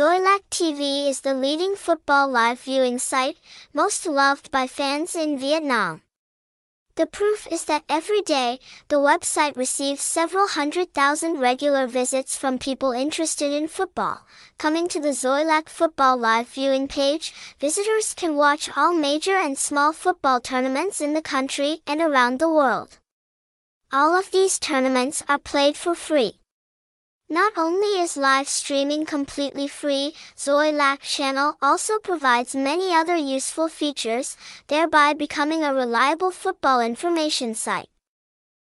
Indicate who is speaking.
Speaker 1: Xoilac TV is the leading football live viewing site, most loved by fans in Vietnam. The proof is that every day, the website receives several hundred thousand regular visits from people interested in football. Coming to the Xoilac Football Live viewing page, visitors can watch all major and small football tournaments in the country and around the world. All of these tournaments are played for free. Not only is live streaming completely free, Xoilac channel also provides many other useful features, thereby becoming a reliable football information site.